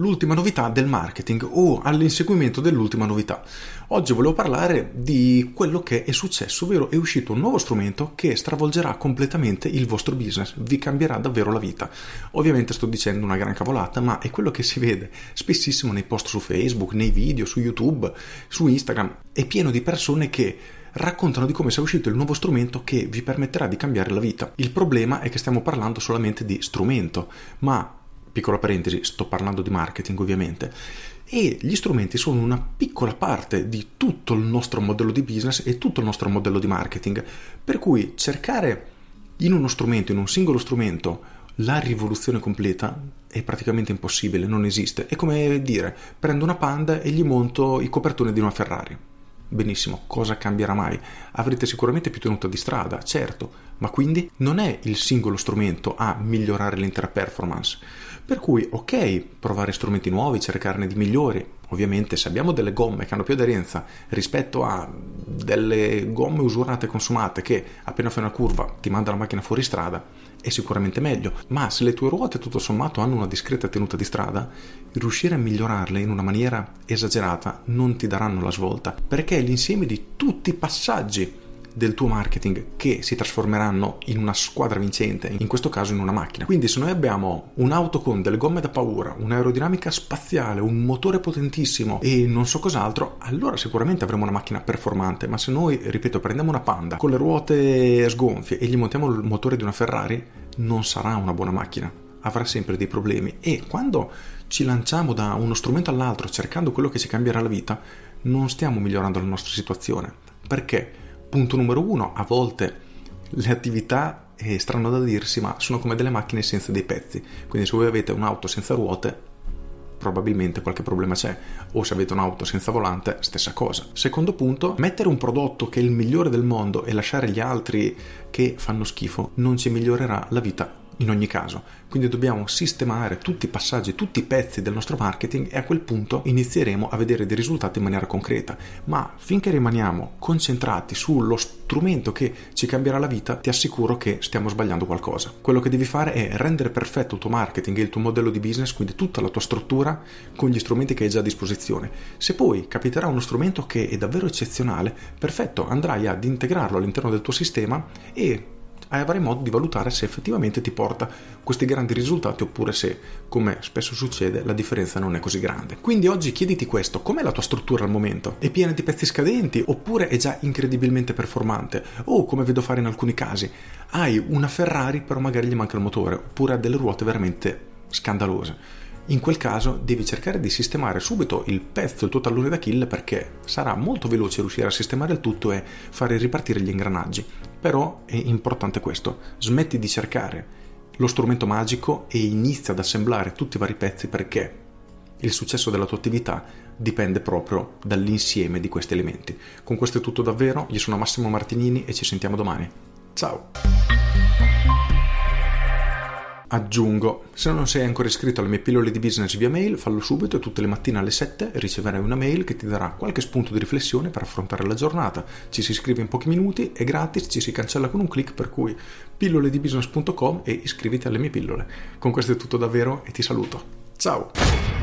L'ultima novità del marketing o all'inseguimento dell'ultima novità. Oggi volevo parlare di quello che è successo, ovvero è uscito un nuovo strumento che stravolgerà completamente il vostro business, vi cambierà davvero la vita. Ovviamente sto dicendo una gran cavolata, ma è quello che si vede spessissimo nei post su Facebook, nei video, su YouTube, su Instagram. È pieno di persone che raccontano di come sia uscito il nuovo strumento che vi permetterà di cambiare la vita. Il problema è che stiamo parlando solamente di strumento, ma piccola parentesi, sto parlando di marketing ovviamente, e gli strumenti sono una piccola parte di tutto il nostro modello di business e tutto il nostro modello di marketing, per cui cercare in uno strumento, in un singolo strumento, la rivoluzione completa è praticamente impossibile, non esiste. È come dire, prendo una panda e gli monto i copertoni di una Ferrari. Benissimo, cosa cambierà mai? Avrete sicuramente più tenuta di strada, certo, ma quindi non è il singolo strumento a migliorare l'intera performance. Per cui, ok, provare strumenti nuovi, cercarne di migliori. Ovviamente, se abbiamo delle gomme che hanno più aderenza rispetto a delle gomme usurate e consumate che appena fai una curva ti manda la macchina fuori strada, è sicuramente meglio. Ma se le tue ruote tutto sommato hanno una discreta tenuta di strada, riuscire a migliorarle in una maniera esagerata non ti daranno la svolta, perché l'insieme di tutti i passaggi del tuo marketing che si trasformeranno in una squadra vincente, in questo caso in una macchina. Quindi se noi abbiamo un'auto con delle gomme da paura, un'aerodinamica spaziale, un motore potentissimo e non so cos'altro, allora sicuramente avremo una macchina performante, ma se noi, ripeto, prendiamo una Panda con le ruote sgonfie e gli montiamo il motore di una Ferrari, non sarà una buona macchina, avrà sempre dei problemi e quando ci lanciamo da uno strumento all'altro cercando quello che ci cambierà la vita, non stiamo migliorando la nostra situazione. Perché? Punto numero uno, a volte le attività, è strano da dirsi, ma sono come delle macchine senza dei pezzi. Quindi se voi avete un'auto senza ruote, probabilmente qualche problema c'è. O se avete un'auto senza volante, stessa cosa. Secondo punto, mettere un prodotto che è il migliore del mondo e lasciare gli altri che fanno schifo non ci migliorerà la vita in ogni caso. Quindi dobbiamo sistemare tutti i passaggi, tutti i pezzi del nostro marketing e a quel punto inizieremo a vedere dei risultati in maniera concreta. Ma finché rimaniamo concentrati sullo strumento che ci cambierà la vita, ti assicuro che stiamo sbagliando qualcosa. Quello che devi fare è rendere perfetto il tuo marketing e il tuo modello di business, quindi tutta la tua struttura con gli strumenti che hai già a disposizione. Se poi capiterà uno strumento che è davvero eccezionale, perfetto, andrai ad integrarlo all'interno del tuo sistema e avrai modo di valutare se effettivamente ti porta questi grandi risultati oppure se, come spesso succede, la differenza non è così grande. Quindi oggi chiediti questo, com'è la tua struttura al momento? È piena di pezzi scadenti oppure è già incredibilmente performante? O, come vedo fare in alcuni casi, hai una Ferrari però magari gli manca il motore oppure ha delle ruote veramente scandalose in quel caso devi cercare di sistemare subito il pezzo, il tuo tallone d'Achille, perché sarà molto veloce riuscire a sistemare il tutto e fare ripartire gli ingranaggi. Però è importante questo, smetti di cercare lo strumento magico e inizia ad assemblare tutti i vari pezzi perché il successo della tua attività dipende proprio dall'insieme di questi elementi. Con questo è tutto davvero, io sono Massimo Martinini e ci sentiamo domani. Ciao! Aggiungo, se non sei ancora iscritto alle mie pillole di business via mail, fallo subito e tutte le mattine alle 7 riceverai una mail che ti darà qualche spunto di riflessione per affrontare la giornata. Ci si iscrive in pochi minuti, è gratis, ci si cancella con un clic, per cui pilloledibusiness.com e iscriviti alle mie pillole. Con questo è tutto davvero e ti saluto. Ciao!